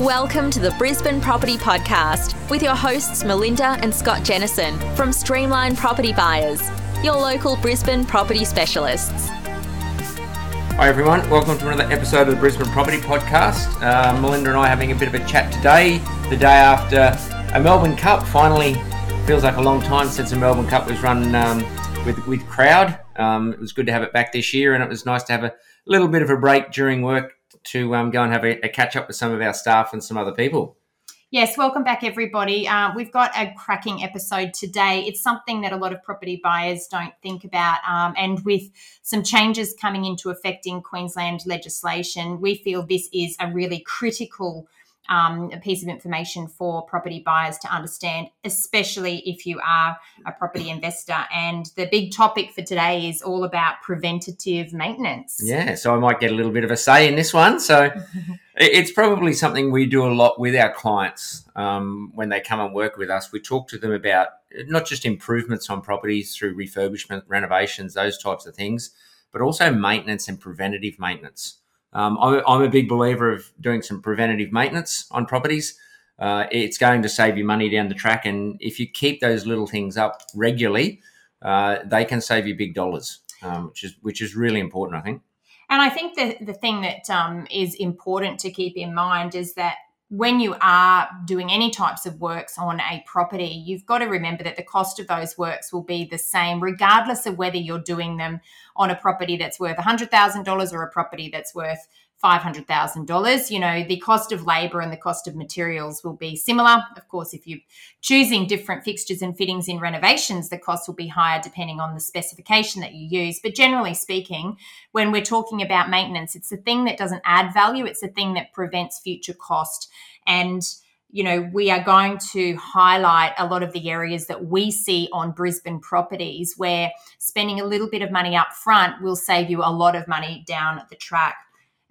Welcome to the Brisbane Property Podcast with your hosts Melinda and Scott Jennison from Streamline Property Buyers, your local Brisbane property specialists. Hi everyone, welcome to another episode of the Brisbane Property Podcast. Uh, Melinda and I having a bit of a chat today, the day after a Melbourne Cup. Finally, feels like a long time since a Melbourne Cup was run um, with with crowd. Um, it was good to have it back this year, and it was nice to have a little bit of a break during work to um, go and have a, a, catch up with some of our staff and some other people. Yes, welcome back, everybody. Uh, we've got a cracking episode today. It's something that a lot of property buyers don't think about. Um, and with some changes coming into effect in Queensland legislation, we feel this is a really critical um, a piece of information for property buyers to understand, especially if you are a property investor. And the big topic for today is all about preventative maintenance. Yeah, so I might get a little bit of a say in this one. So it's probably something we do a lot with our clients um, when they come and work with us. We talk to them about not just improvements on properties through refurbishment, renovations, those types of things, but also maintenance and preventative maintenance. Um, I'm, I'm, a big believer of doing some preventative maintenance on properties. Uh, it's going to save you money down the track, and if you keep those little things up regularly, uh, they can save you big dollars, um, which is which is really important, I think. And I think the the thing that um, is important to keep in mind is that when you are doing any types of works on a property, you've got to remember that the cost of those works will be the same, regardless of whether you're doing them on a property that's worth $100,000 or a property that's worth $500,000. You know, the cost of labor and the cost of materials will be similar. Of course, if you're choosing different fixtures and fittings in renovations, the cost will be higher depending on the specification that you use. But generally speaking, when we're talking about maintenance, it's the thing that doesn't add value, it's the thing that prevents future cost. And you know, we are going to highlight a lot of the areas that we see on Brisbane properties where spending a little bit of money up front will save you a lot of money down the track.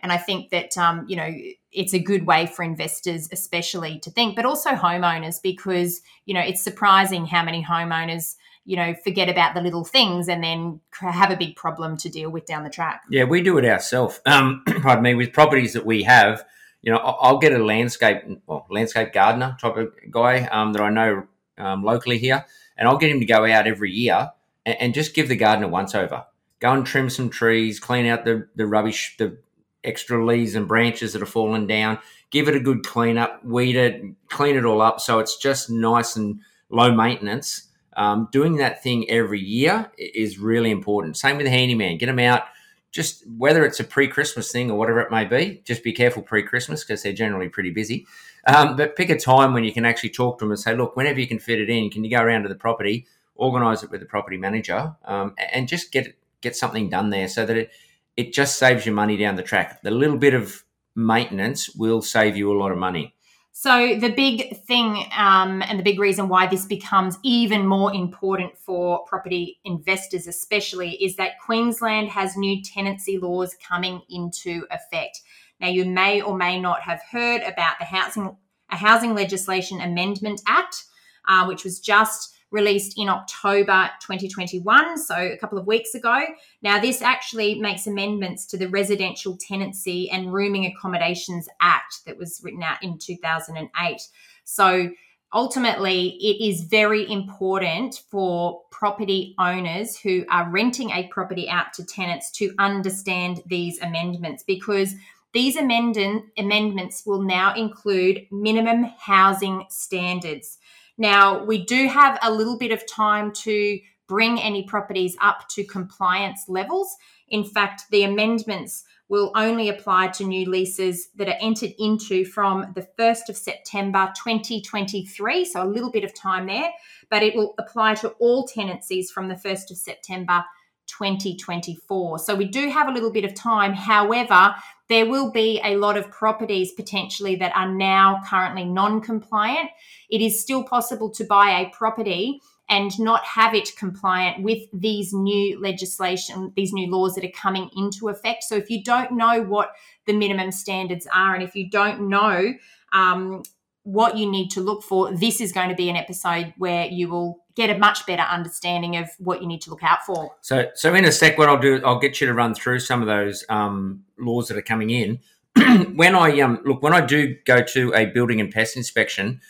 And I think that, um, you know, it's a good way for investors, especially to think, but also homeowners, because, you know, it's surprising how many homeowners, you know, forget about the little things and then have a big problem to deal with down the track. Yeah, we do it ourselves. Um, pardon me, with properties that we have you know, I'll get a landscape, well, landscape gardener type of guy um, that I know um, locally here, and I'll get him to go out every year and, and, just give the garden a once over. Go and trim some trees, clean out the, the rubbish, the extra leaves and branches that are fallen down. Give it a good clean up, weed it, clean it all up, so it's just nice and low maintenance. Um, doing that thing every year is really important. Same with the handyman. Get them out just whether it's a pre-Christmas thing or whatever it may be, just be careful pre-Christmas because they're generally pretty busy. Um, but pick a time when you can actually talk to them and say, look, whenever you can fit it in, can you go around to the property, organise it with the property manager, um, and just get get something done there so that it it just saves you money down the track. The little bit of maintenance will save you a lot of money. So, the big thing um, and the big reason why this becomes even more important for property investors, especially, is that Queensland has new tenancy laws coming into effect. Now, you may or may not have heard about the Housing, a Housing Legislation Amendment Act, uh, which was just released in October 2021, so a couple of weeks ago. Now, this actually makes amendments to the Residential Tenancy and Rooming Accommodations Act that was written out in 2008. So, ultimately, it is very important for property owners who are renting a property out to tenants to understand these amendments because these amendment, amendments will now include minimum housing standards. Now, we do have a little bit of time to bring any properties up to compliance levels. In fact, the amendments will only apply to new leases that are entered into from the 1st of September 2023, so a little bit of time there, but it will apply to all tenancies from the 1st of September 2024. So we do have a little bit of time. However, there will be a lot of properties potentially that are now currently non compliant. It is still possible to buy a property and not have it compliant with these new legislation, these new laws that are coming into effect. So if you don't know what the minimum standards are, and if you don't know um, what you need to look for, this is going to be an episode where you will get a much better understanding of what you need to look out for. So, so in a sec, what I'll do, I'll get you to run through some of those um, laws that are coming in. when I um, look, when I do go to a building and pest inspection,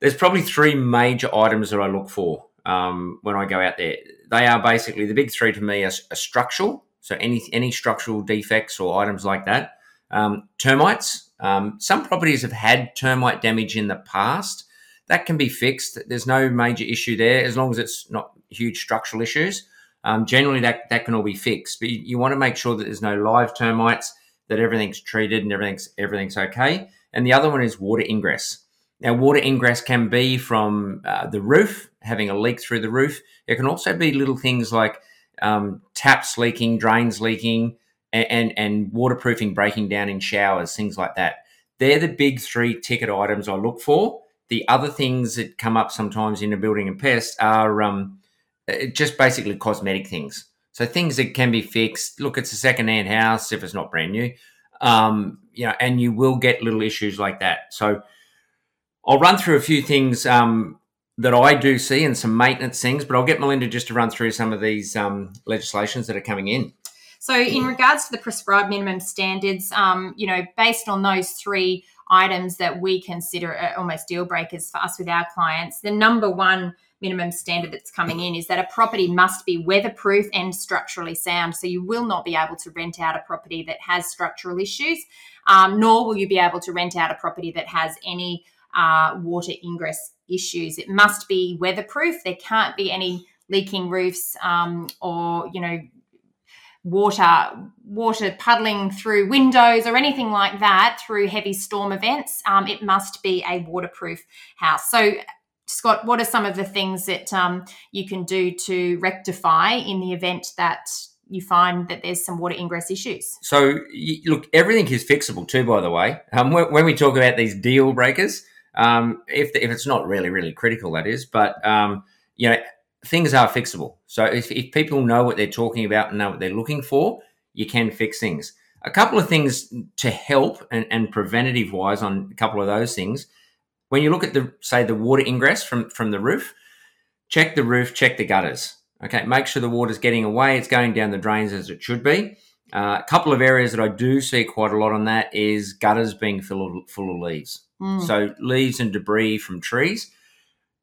there's probably three major items that I look for um, when I go out there. They are basically the big three to me are, are structural, so any any structural defects or items like that. Um, termites. Um, some properties have had termite damage in the past. That can be fixed. There's no major issue there as long as it's not huge structural issues. Um, generally, that that can all be fixed. But you, you want to make sure that there's no live termites, that everything's treated and everything's everything's okay. And the other one is water ingress. Now, water ingress can be from uh, the roof, having a leak through the roof. It can also be little things like um, taps leaking, drains leaking, and, and, waterproofing breaking down in showers, things like that. They're the big three ticket items I look for. The other things that come up sometimes in a building and pest are um, uh, just basically cosmetic things. So things that can be fixed. Look, it's a second-hand house if it's not brand new, um, you know, and you will get little issues like that. So I'll run through a few things um, that I do see and some maintenance things, but I'll get Melinda just to run through some of these um, legislations that are coming in. So, in regards to the prescribed minimum standards, um, you know, based on those three items that we consider almost deal breakers for us with our clients, the number one minimum standard that's coming in is that a property must be weatherproof and structurally sound. So you will not be able to rent out a property that has structural issues, um, nor will you be able to rent out a property that has any uh, water ingress issues. It must be weatherproof. There can't be any leaking roofs um, or, you know, water water puddling through windows or anything like that through heavy storm events um, it must be a waterproof house so scott what are some of the things that um, you can do to rectify in the event that you find that there's some water ingress issues so look everything is fixable too by the way um, when we talk about these deal breakers um, if, if it's not really, really critical, that is. But, um, you know, things are fixable. So if, if people know what they're talking about and know what they're looking for, you can fix things. A couple of things to help and, and preventative wise on a couple of those things. When you look at the, say, the water ingress from, from the roof, check the roof, check the gutters. Okay, make sure the water's getting away, it's going down the drains as it should be. Uh, a couple of areas that I do see quite a lot on that is gutters being full of, full of leaves. Mm. So leaves and debris from trees.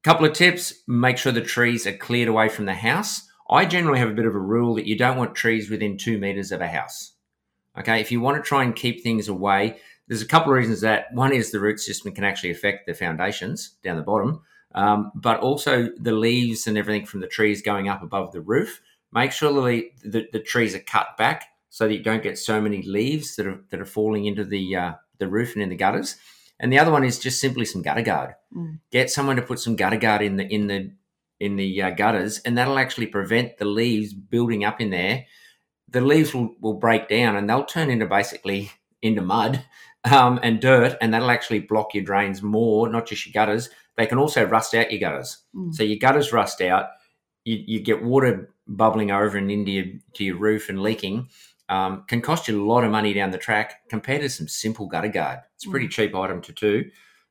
Couple of tips: make sure the trees are cleared away from the house. I generally have a bit of a rule that you don't want trees within two meters of a house. Okay, if you want to try and keep things away, there's a couple of reasons that one is the root system can actually affect the foundations down the bottom, um, but also the leaves and everything from the trees going up above the roof. Make sure the, the, the trees are cut back so that you don't get so many leaves that are that are falling into the uh, the roof and in the gutters. And the other one is just simply some gutter guard. Mm. Get someone to put some gutter guard in the in the in the uh, gutters, and that'll actually prevent the leaves building up in there. The leaves will, will break down, and they'll turn into basically into mud um, and dirt, and that'll actually block your drains more, not just your gutters. They can also rust out your gutters. Mm. So your gutters rust out. You, you get water bubbling over and into your, to your roof and leaking um, can cost you a lot of money down the track compared to some simple gutter guard. It's a pretty mm. cheap item to do,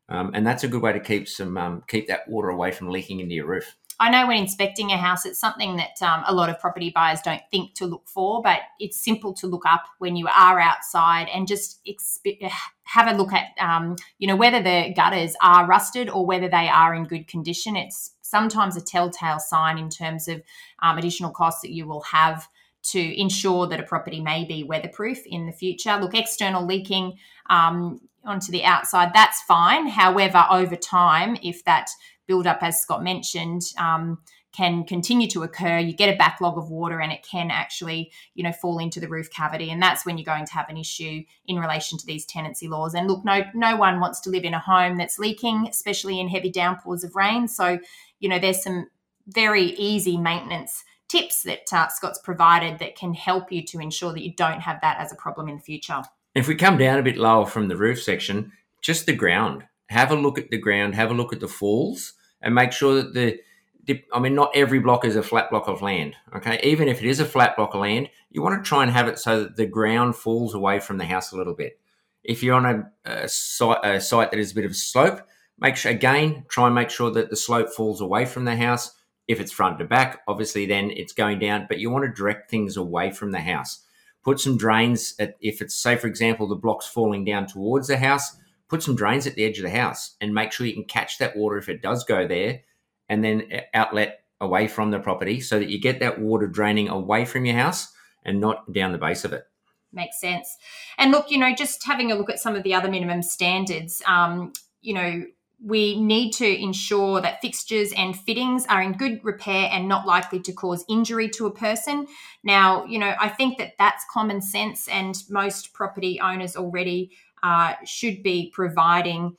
um, and that's a good way to keep some um, keep that water away from leaking into your roof. I know when inspecting a house, it's something that um, a lot of property buyers don't think to look for, but it's simple to look up when you are outside and just exp- have a look at, um, you know, whether the gutters are rusted or whether they are in good condition. It's sometimes a telltale sign in terms of um, additional costs that you will have to ensure that a property may be weatherproof in the future. Look, external leaking um, onto the outside, that's fine. However, over time, if that build-up, as Scott mentioned, um, can continue to occur, you get a backlog of water and it can actually, you know, fall into the roof cavity. And that's when you're going to have an issue in relation to these tenancy laws. And look, no, no one wants to live in a home that's leaking, especially in heavy downpours of rain. So, you know, there's some very easy maintenance tips that uh, Scott's provided that can help you to ensure that you don't have that as a problem in the future. If we come down a bit lower from the roof section, just the ground. Have a look at the ground, have a look at the falls, and make sure that the I mean, not every block is a flat block of land. Okay, even if it is a flat block of land, you want to try and have it so that the ground falls away from the house a little bit. If you're on a, a, site, a site that is a bit of a slope, make sure again try and make sure that the slope falls away from the house if it's front to back, obviously then it's going down, but you want to direct things away from the house. put some drains at, if it's say for example the block's falling down towards the house put some drains at the edge of the house and make sure you can catch that water if it does go there and then outlet away from the property so that you get that water draining away from your house and not down the base of it makes sense and look you know just having a look at some of the other minimum standards um, you know we need to ensure that fixtures and fittings are in good repair and not likely to cause injury to a person. Now, you know, I think that that's common sense, and most property owners already uh, should be providing,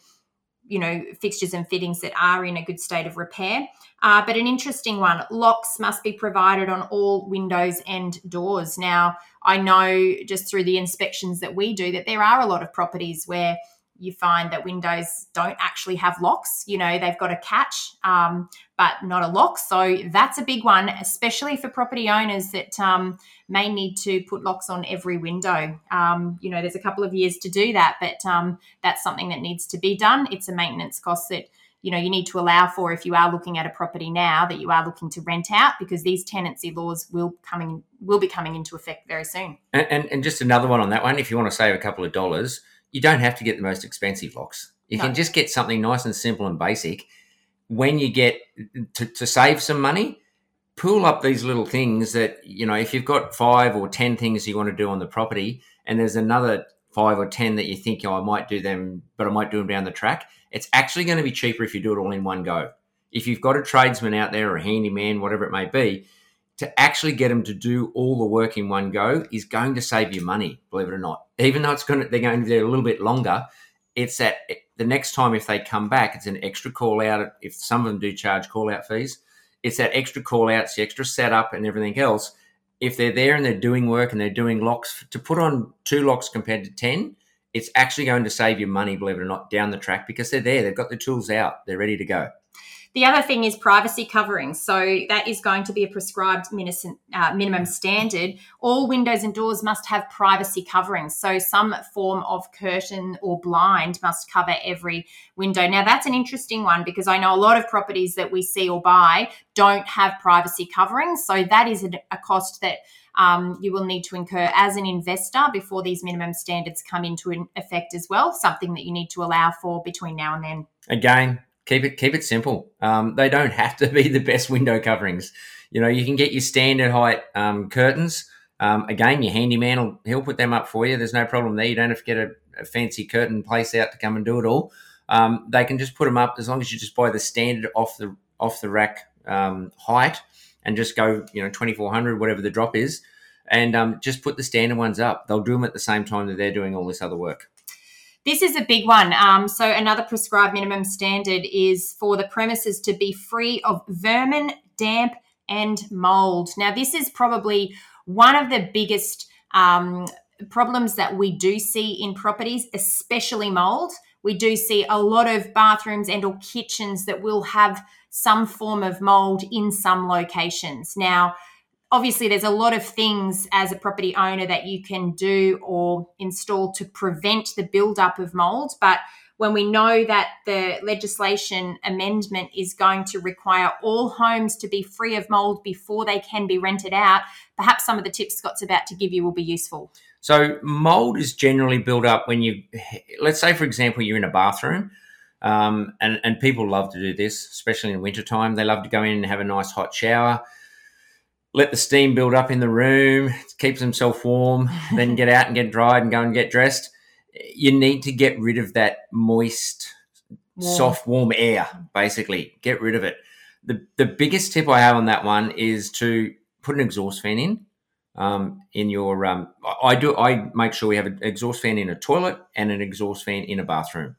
you know, fixtures and fittings that are in a good state of repair. Uh, but an interesting one locks must be provided on all windows and doors. Now, I know just through the inspections that we do that there are a lot of properties where you find that windows don't actually have locks. You know, they've got a catch, um, but not a lock. So that's a big one, especially for property owners that um, may need to put locks on every window. Um, you know, there's a couple of years to do that, but um, that's something that needs to be done. It's a maintenance cost that you know you need to allow for if you are looking at a property now that you are looking to rent out because these tenancy laws will coming will be coming into effect very soon. And, and, and just another one on that one, if you want to save a couple of dollars you don't have to get the most expensive locks. You no. can just get something nice and simple and basic. When you get to, to save some money, pool up these little things that, you know, if you've got five or 10 things you want to do on the property and there's another five or 10 that you think, oh, I might do them, but I might do them down the track, it's actually going to be cheaper if you do it all in one go. If you've got a tradesman out there or a handyman, whatever it may be, to actually get them to do all the work in one go is going to save you money, believe it or not. Even though it's going to, they're going to be there a little bit longer, it's that the next time if they come back, it's an extra call out. If some of them do charge call out fees, it's that extra call outs, the extra setup, and everything else. If they're there and they're doing work and they're doing locks, to put on two locks compared to 10, it's actually going to save you money, believe it or not, down the track because they're there. They've got the tools out, they're ready to go. The other thing is privacy covering. So that is going to be a prescribed uh, minimum standard. All windows and doors must have privacy covering. So some form of curtain or blind must cover every window. Now that's an interesting one because I know a lot of properties that we see or buy don't have privacy covering. So that is a, a cost that um, you will need to incur as an investor before these minimum standards come into effect as well. Something that you need to allow for between now and then. Again, keep it keep it simple. Um, they don't have to be the best window coverings. You know, you can get your standard height um, curtains. Um, again, your handyman will he'll put them up for you. There's no problem there. You don't have to get a, a fancy curtain place out to come and do it all. Um, they can just put them up as long as you just buy the standard off the off the rack um, height and just go, you know, 2400, whatever the drop is, and um, just put the standard ones up. They'll do them at the same time that they're doing all this other work. This is a big one. Um, so, another prescribed minimum standard is for the premises to be free of vermin, damp, and mold. Now, this is probably one of the biggest um, problems that we do see in properties, especially mold. We do see a lot of bathrooms and or kitchens that will have some form of mold in some locations. Now, obviously there's a lot of things as a property owner that you can do or install to prevent the buildup of mold but when we know that the legislation amendment is going to require all homes to be free of mold before they can be rented out perhaps some of the tips scott's about to give you will be useful. So mold is generally built up when you let's say for example you're in a bathroom um, and, and people love to do this especially in wintertime. They love to go in and have a nice hot shower let the steam build up in the room, keeps himself warm, then get out and get dried and go and get dressed. You need to get rid of that moist, warm. soft, warm air, basically. Get rid of it. The, the biggest tip I have on that one is to put an exhaust fan in. Um, in your, um, I do, I make sure we have an exhaust fan in a toilet and an exhaust fan in a bathroom.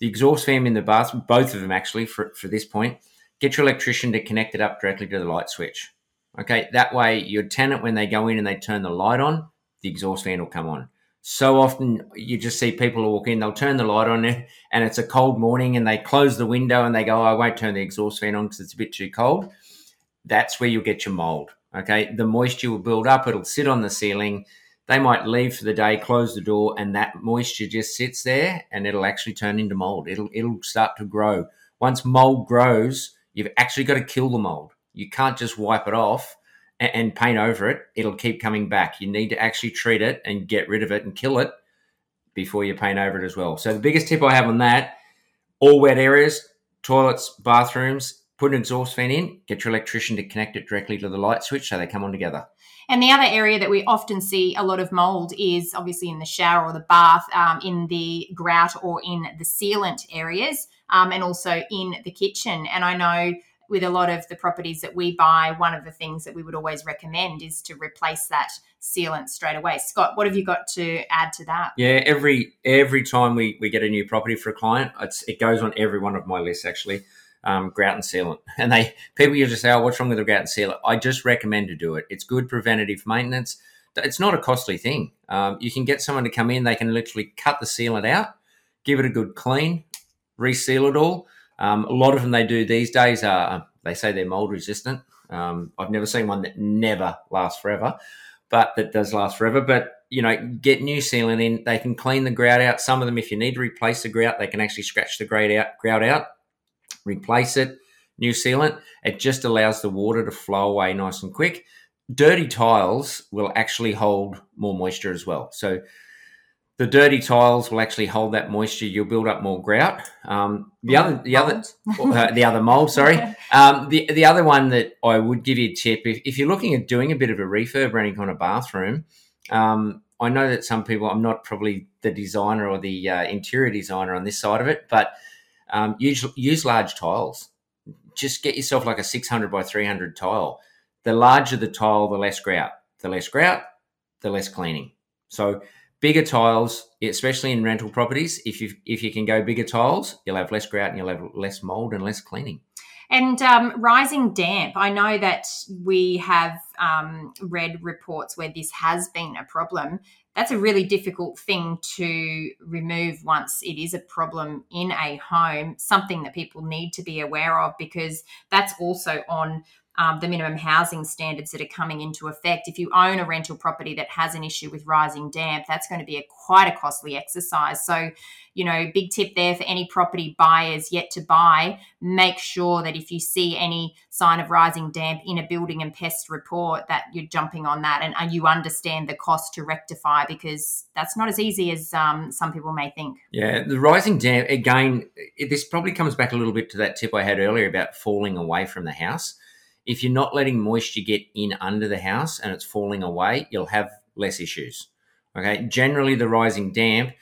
The exhaust fan in the bathroom, both of them actually, for, for this point, get your electrician to connect it up directly to the light switch Okay, that way your tenant, when they go in and they turn the light on, the exhaust fan will come on. So often you just see people walk in, they'll turn the light on and it's a cold morning and they close the window and they go, oh, I won't turn the exhaust fan on because it's a bit too cold. That's where you'll get your mold. Okay, the moisture will build up, it'll sit on the ceiling. They might leave for the day, close the door, and that moisture just sits there and it'll actually turn into mold. It'll it'll start to grow. Once mold grows, you've actually got to kill the mold. You can't just wipe it off and, and paint over it, it'll keep coming back. You need to actually treat it and get rid of it and kill it before you paint over it as well. So the biggest tip I have on that, all wet areas, toilets, bathrooms, put an exhaust fan in, get your electrician to connect it directly to the light switch so they come on together. And the other area that we often see a lot of mold is obviously in the shower or the bath, um, in the grout or in the sealant areas, um, and also in the kitchen. And I know with a lot of the properties that we buy, one of the things that we would always recommend is to replace that sealant straight away. Scott, what have you got to add to that? Yeah, every every time we, we get a new property for a client, it's it goes on every one of my lists actually um, grout and sealant. And they people usually say, "Oh, what's wrong with the grout and sealant?" I just recommend to do it. It's good preventative maintenance. It's not a costly thing. Um, you can get someone to come in. They can literally cut the sealant out, give it a good clean, reseal it all. Um, a lot of them they do these days are they say they're mold resistant. Um, I've never seen one that never lasts forever, but that does last forever. But you know, get new sealant in. They can clean the grout out. Some of them, if you need to replace the grout, they can actually scratch the grout out, grout out replace it, new sealant. It just allows the water to flow away nice and quick. Dirty tiles will actually hold more moisture as well. So the dirty tiles will actually hold that moisture. You'll build up more grout. Um, the other, the other, uh, the other mold. Sorry. Um, the the other one that I would give you a tip if, if you're looking at doing a bit of a refurb or any kind of bathroom. Um, I know that some people. I'm not probably the designer or the uh, interior designer on this side of it, but um, use, use large tiles. Just get yourself like a 600 by 300 tile. The larger the tile, the less grout. The less grout, the less cleaning. So bigger tiles, especially in rental properties, if you if you can go bigger tiles, you'll have less grout and you'll have less mold and less cleaning. And um, rising damp, I know that we have um, read reports where this has been a problem that's a really difficult thing to remove once it is a problem in a home, something that people need to be aware of because that's also on um, the minimum housing standards that are coming into effect. If you own a rental property that has an issue with rising damp, that's going to be a quite a costly exercise. So, you know, big tip there for any property buyers yet to buy, make sure that if you see any sign of rising damp in a building and pest report, that you're jumping on that and, and you understand the cost to rectify because that's not as easy as um, some people may think. Yeah, the rising damp again. This probably comes back a little bit to that tip I had earlier about falling away from the house if you're not letting moisture get in under the house and it's falling away, you'll have less issues. Okay. Generally, the rising damp,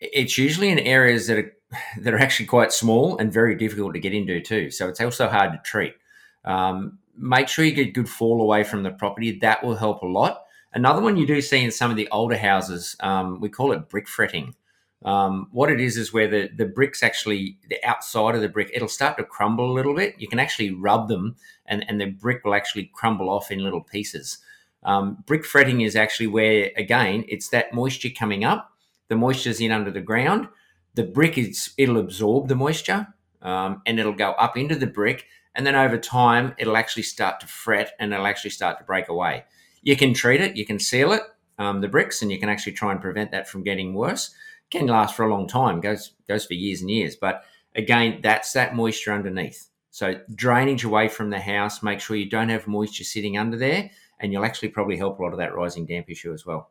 it's usually in areas that are that are actually quite small and very difficult to get into too. So it's also hard to treat. Um, make sure you get good fall away from the property. That will help a lot. Another one you do see in some of the older houses, um, we call it brick fretting. Um, what it is is where the, the bricks actually, the outside of the brick, it'll start to crumble a little bit. You can actually rub them and, and the brick will actually crumble off in little pieces. Um, brick fretting is actually where, again, it's that moisture coming up. The moisture's in under the ground. The brick is, it'll absorb the moisture um, and it'll go up into the brick. And then over time, it'll actually start to fret and it'll actually start to break away. You can treat it, you can seal it, um, the bricks, and you can actually try and prevent that from getting worse can last for a long time, goes goes for years and years. But again, that's that moisture underneath. So drainage away from the house, make sure you don't have moisture sitting under there, and you'll actually probably help a lot of that rising damp issue as well.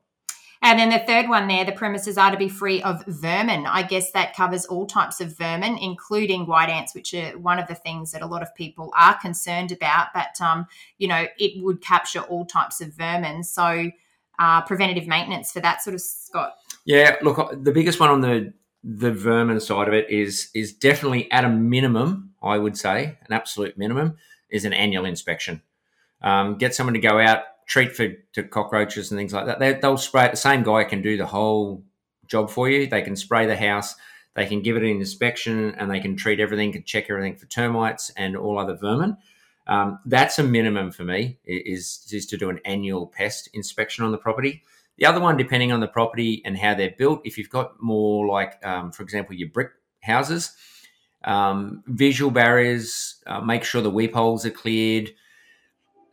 And then the third one there, the premises are to be free of vermin. I guess that covers all types of vermin, including white ants, which are one of the things that a lot of people are concerned about. But, um, you know, it would capture all types of vermin. So, uh, preventative maintenance for that sort of, Scott. Yeah, look, uh, the biggest one on the the vermin side of it is is definitely at a minimum. I would say an absolute minimum is an annual inspection. Um, get someone to go out, treat for to cockroaches and things like that. They, they'll spray. The same guy can do the whole job for you. They can spray the house. They can give it an inspection and they can treat everything, can check everything for termites and all other vermin. Um, that's a minimum for me is, is to do an annual pest inspection on the property. The other one, depending on the property and how they're built, if you've got more like, um, for example, your brick houses, um, visual barriers, uh, make sure the weep holes are cleared.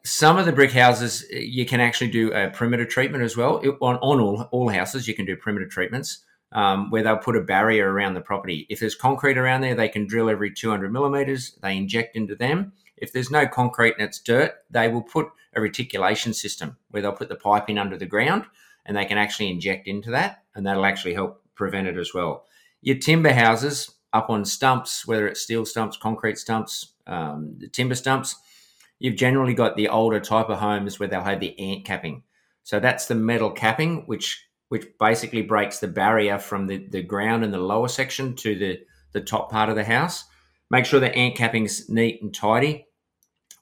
Some of the brick houses, you can actually do a perimeter treatment as well. It, on, on all, all houses, you can do perimeter treatments um, where they'll put a barrier around the property. If there's concrete around there, they can drill every 200 millimeters, they inject into them. If there's no concrete and it's dirt, they will put a reticulation system where they'll put the pipe in under the ground and they can actually inject into that, and that'll actually help prevent it as well. Your timber houses up on stumps, whether it's steel stumps, concrete stumps, um, timber stumps, you've generally got the older type of homes where they'll have the ant capping. So that's the metal capping, which which basically breaks the barrier from the, the ground in the lower section to the, the top part of the house. Make sure the ant capping's neat and tidy.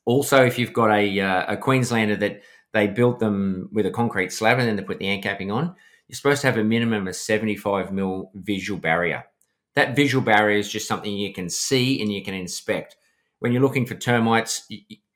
Also, if you've got a, uh, a Queenslander that they built them with a concrete slab and then they put the ant capping on, you're supposed to have a minimum of 75 mil visual barrier. That visual barrier is just something you can see and you can inspect. When you're looking for termites,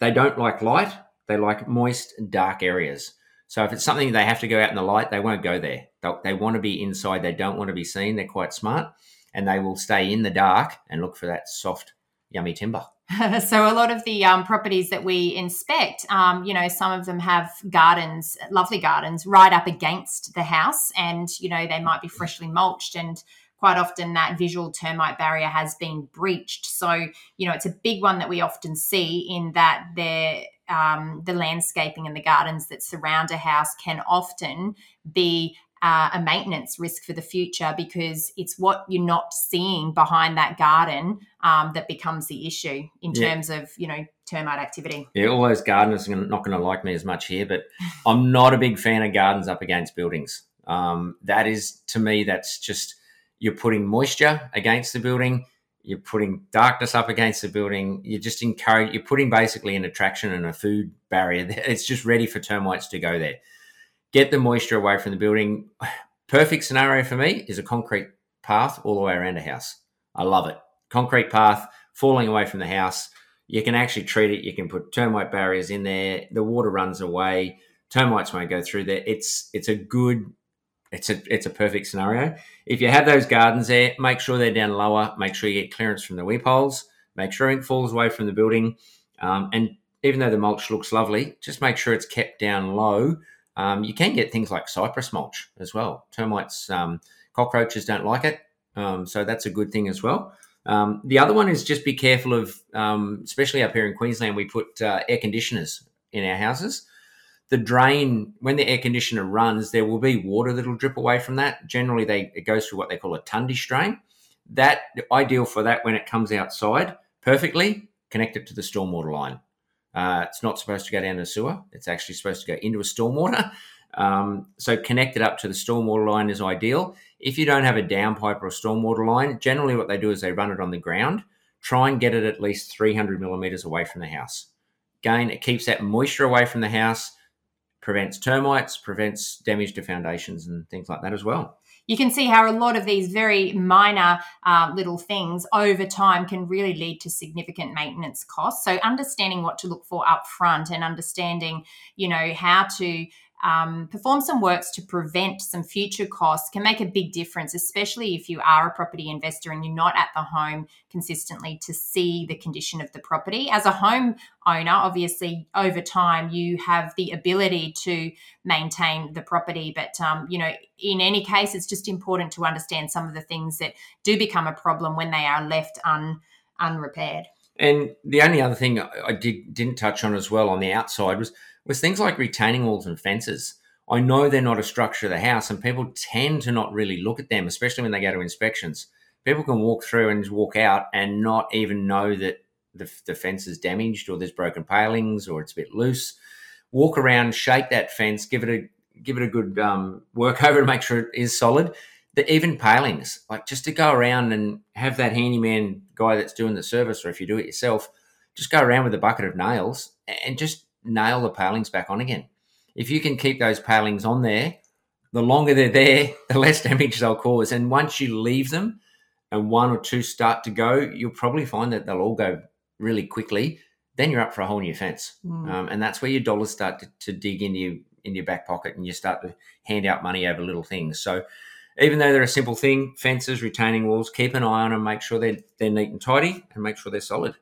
they don't like light, they like moist, dark areas. So if it's something they have to go out in the light, they won't go there. They'll, they want to be inside. They don't want to be seen. They're quite smart, and they will stay in the dark and look for that soft, yummy timber. so a lot of the um, properties that we inspect, um, you know, some of them have gardens, lovely gardens, right up against the house, and you know they might be freshly mulched and quite often that visual termite barrier has been breached. So, you know, it's a big one that we often see in that there um, the landscaping and the gardens that surround a house can often be uh, a maintenance risk for the future because it's what you're not seeing behind that garden um, that becomes the issue in yeah. terms of you know termite activity. Yeah, all those gardeners are not going to like me as much here, but I'm not a big fan of gardens up against buildings. Um, that is to me, that's just you're putting moisture against the building you're putting darkness up against the building. You're just encouraging. You're putting basically an attraction and a food barrier. It's just ready for termites to go there. Get the moisture away from the building. Perfect scenario for me is a concrete path all the way around a house. I love it. Concrete path falling away from the house. You can actually treat it. You can put termite barriers in there. The water runs away. Termites won't go through there. It's it's a good it's a it's a perfect scenario. If you have those gardens there, make sure they're down lower. Make sure you get clearance from the weep holes. Make sure it falls away from the building. Um, and even though the mulch looks lovely, just make sure it's kept down low. Um, you can get things like cypress mulch as well. Termites, um, cockroaches don't like it, um, so that's a good thing as well. Um, the other one is just be careful of, um, especially up here in Queensland, we put uh, air conditioners in our houses the drain when the air conditioner runs there will be water that'll drip away from that generally they it goes through what they call a tundish drain that ideal for that when it comes outside perfectly connect it to the stormwater line uh, it's not supposed to go down the sewer. It's actually supposed to go into a stormwater. Um, so connect it up to the stormwater line is ideal. If you don't have a downpipe or a stormwater line generally what they do is they run it on the ground. Try and get it at least 300 millimeters away from the house. Again it keeps that moisture away from the house prevents termites, prevents damage to foundations and things like that as well. You can see how a lot of these very minor uh, little things over time can really lead to significant maintenance costs. So, understanding what to look for up front and understanding, you know, how to um, perform some works to prevent some future costs can make a big difference, especially if you are a property investor and you're not at the home consistently to see the condition of the property. As a home owner, obviously, over time, you have the ability to maintain the property. But, um, you know, in any case, it's just important to understand some of the things that do become a problem when they are left un, unrepaired. And the only other thing I did, didn't touch on as well on the outside was was things like retaining walls and fences. I know they're not a structure of the house, and people tend to not really look at them, especially when they go to inspections. People can walk through and just walk out and not even know that the, the fence is damaged or there's broken palings or it's a bit loose. Walk around, shake that fence, give it a give it a good um, work over to make sure it is solid. The even palings, like just to go around and have that handyman guy that's doing the service, or if you do it yourself, just go around with a bucket of nails and just nail the palings back on again. If you can keep those palings on there, the longer they're there, the less damage they'll cause. And once you leave them and one or two start to go, you'll probably find that they'll all go really quickly. Then you're up for a whole new fence. Mm. Um, and that's where your dollars start to, to dig into your, in your back pocket and you start to hand out money over little things. So even though they're a simple thing, fences, retaining walls, keep an eye on them, make sure they're, they're neat and tidy and make sure they're solid.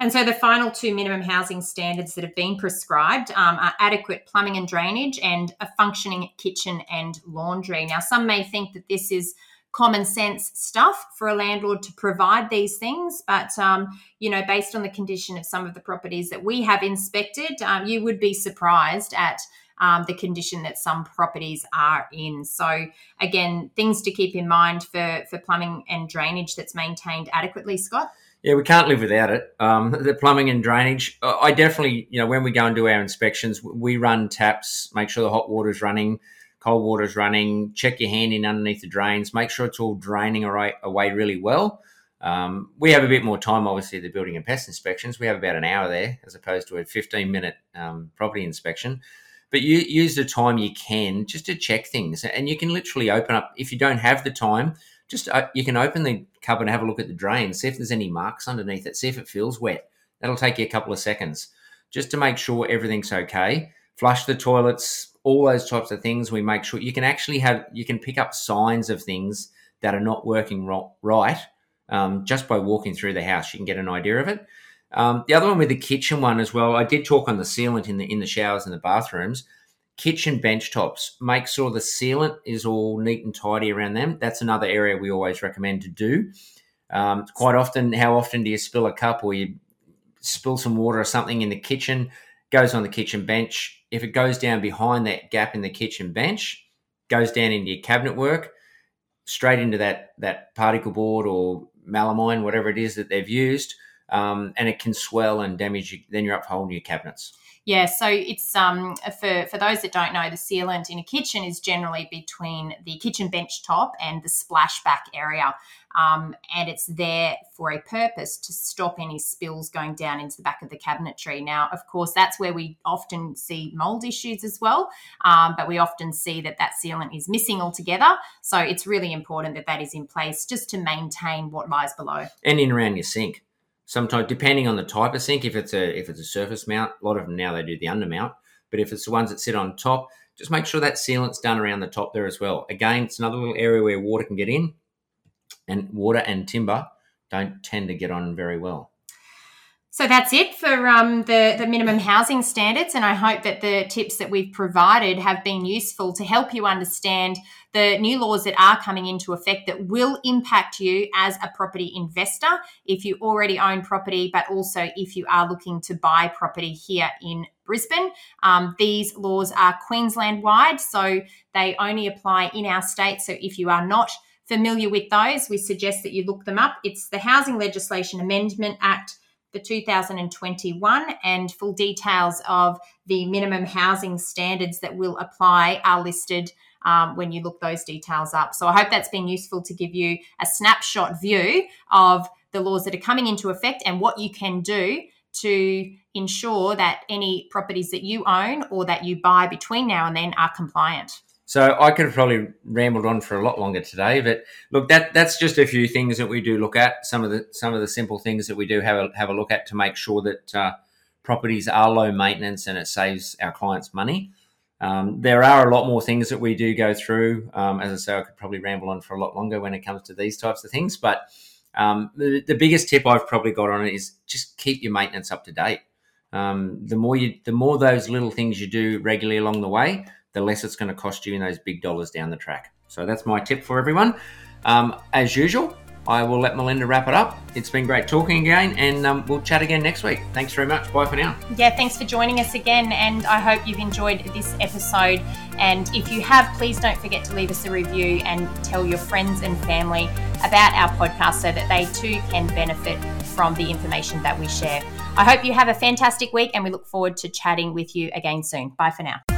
And so the final two minimum housing standards that have been prescribed um, are adequate plumbing and drainage and a functioning kitchen and laundry. Now, some may think that this is common sense stuff for a landlord to provide these things. But, um, you know, based on the condition of some of the properties that we have inspected, um, you would be surprised at um, the condition that some properties are in. So, again, things to keep in mind for, for plumbing and drainage that's maintained adequately, Scott. Yeah, we can't live without it. Um, the plumbing and drainage. I definitely, you know, when we go and do our inspections, we run taps, make sure the hot water's running, cold water's running, check your hand in underneath the drains, make sure it's all draining away really well. Um, we have a bit more time, obviously, the building and pest inspections. We have about an hour there as opposed to a 15 minute um, property inspection. But you use the time you can just to check things. And you can literally open up, if you don't have the time, just uh, you can open the cupboard and have a look at the drain, see if there's any marks underneath it, see if it feels wet. That'll take you a couple of seconds just to make sure everything's okay. Flush the toilets, all those types of things. We make sure you can actually have you can pick up signs of things that are not working right um, just by walking through the house. You can get an idea of it. Um, the other one with the kitchen one as well. I did talk on the sealant in the in the showers and the bathrooms kitchen bench tops. Make sure the sealant is all neat and tidy around them. That's another area we always recommend to do. Um, quite often, how often do you spill a cup or you spill some water or something in the kitchen? Goes on the kitchen bench. If it goes down behind that gap in the kitchen bench, goes down into your cabinet work, straight into that that particle board or melamine, whatever it is that they've used, um, and it can swell and damage. You, then you're up whole new cabinets. Yeah, so it's um for for those that don't know, the sealant in a kitchen is generally between the kitchen bench top and the splashback area, um, and it's there for a purpose to stop any spills going down into the back of the cabinetry. Now, of course, that's where we often see mold issues as well, um, but we often see that that sealant is missing altogether. So it's really important that that is in place just to maintain what lies below and in around your sink sometimes depending on the type of sink if it's a if it's a surface mount a lot of them now they do the undermount. But if it's the ones that sit on top just make sure that sealant's done around the top there as well. Again it's another little area where water can get in and water and timber don't tend to get on very well so that's it for um, the, the minimum housing standards. And I hope that the tips that we've provided have been useful to help you understand the new laws that are coming into effect that will impact you as a property investor if you already own property, but also if you are looking to buy property here in Brisbane. Um, these laws are Queensland wide, so they only apply in our state. So if you are not familiar with those, we suggest that you look them up. It's the Housing Legislation Amendment Act the 2021 and full details of the minimum housing standards that will apply are listed um, when you look those details up. So I hope that's been useful to give you a snapshot view of the laws that are coming into effect and what you can do to ensure that any properties that you own or that you buy between now and then are compliant. So I could have probably rambled on for a lot longer today, but look, that that's just a few things that we do look at. Some of the some of the simple things that we do have a, have a look at to make sure that uh, properties are low maintenance and it saves our clients money. Um, there are a lot more things that we do go through. Um, as I say, I could probably ramble on for a lot longer when it comes to these types of things. But um, the, the, biggest tip I've probably got on it is just keep your maintenance up to date. Um, the more you, the more those little things you do regularly along the way, the less it's going to cost you in those big dollars down the track. So that's my tip for everyone. Um, as usual, I will let Melinda wrap it up. It's been great talking again, and um, we'll chat again next week. Thanks very much. Bye for now. Yeah, thanks for joining us again, and I hope you've enjoyed this episode. And if you have, please don't forget to leave us a review and tell your friends and family about our podcast so that they too can benefit from the information that we share. I hope you have a fantastic week, and we look forward to chatting with you again soon. Bye for now.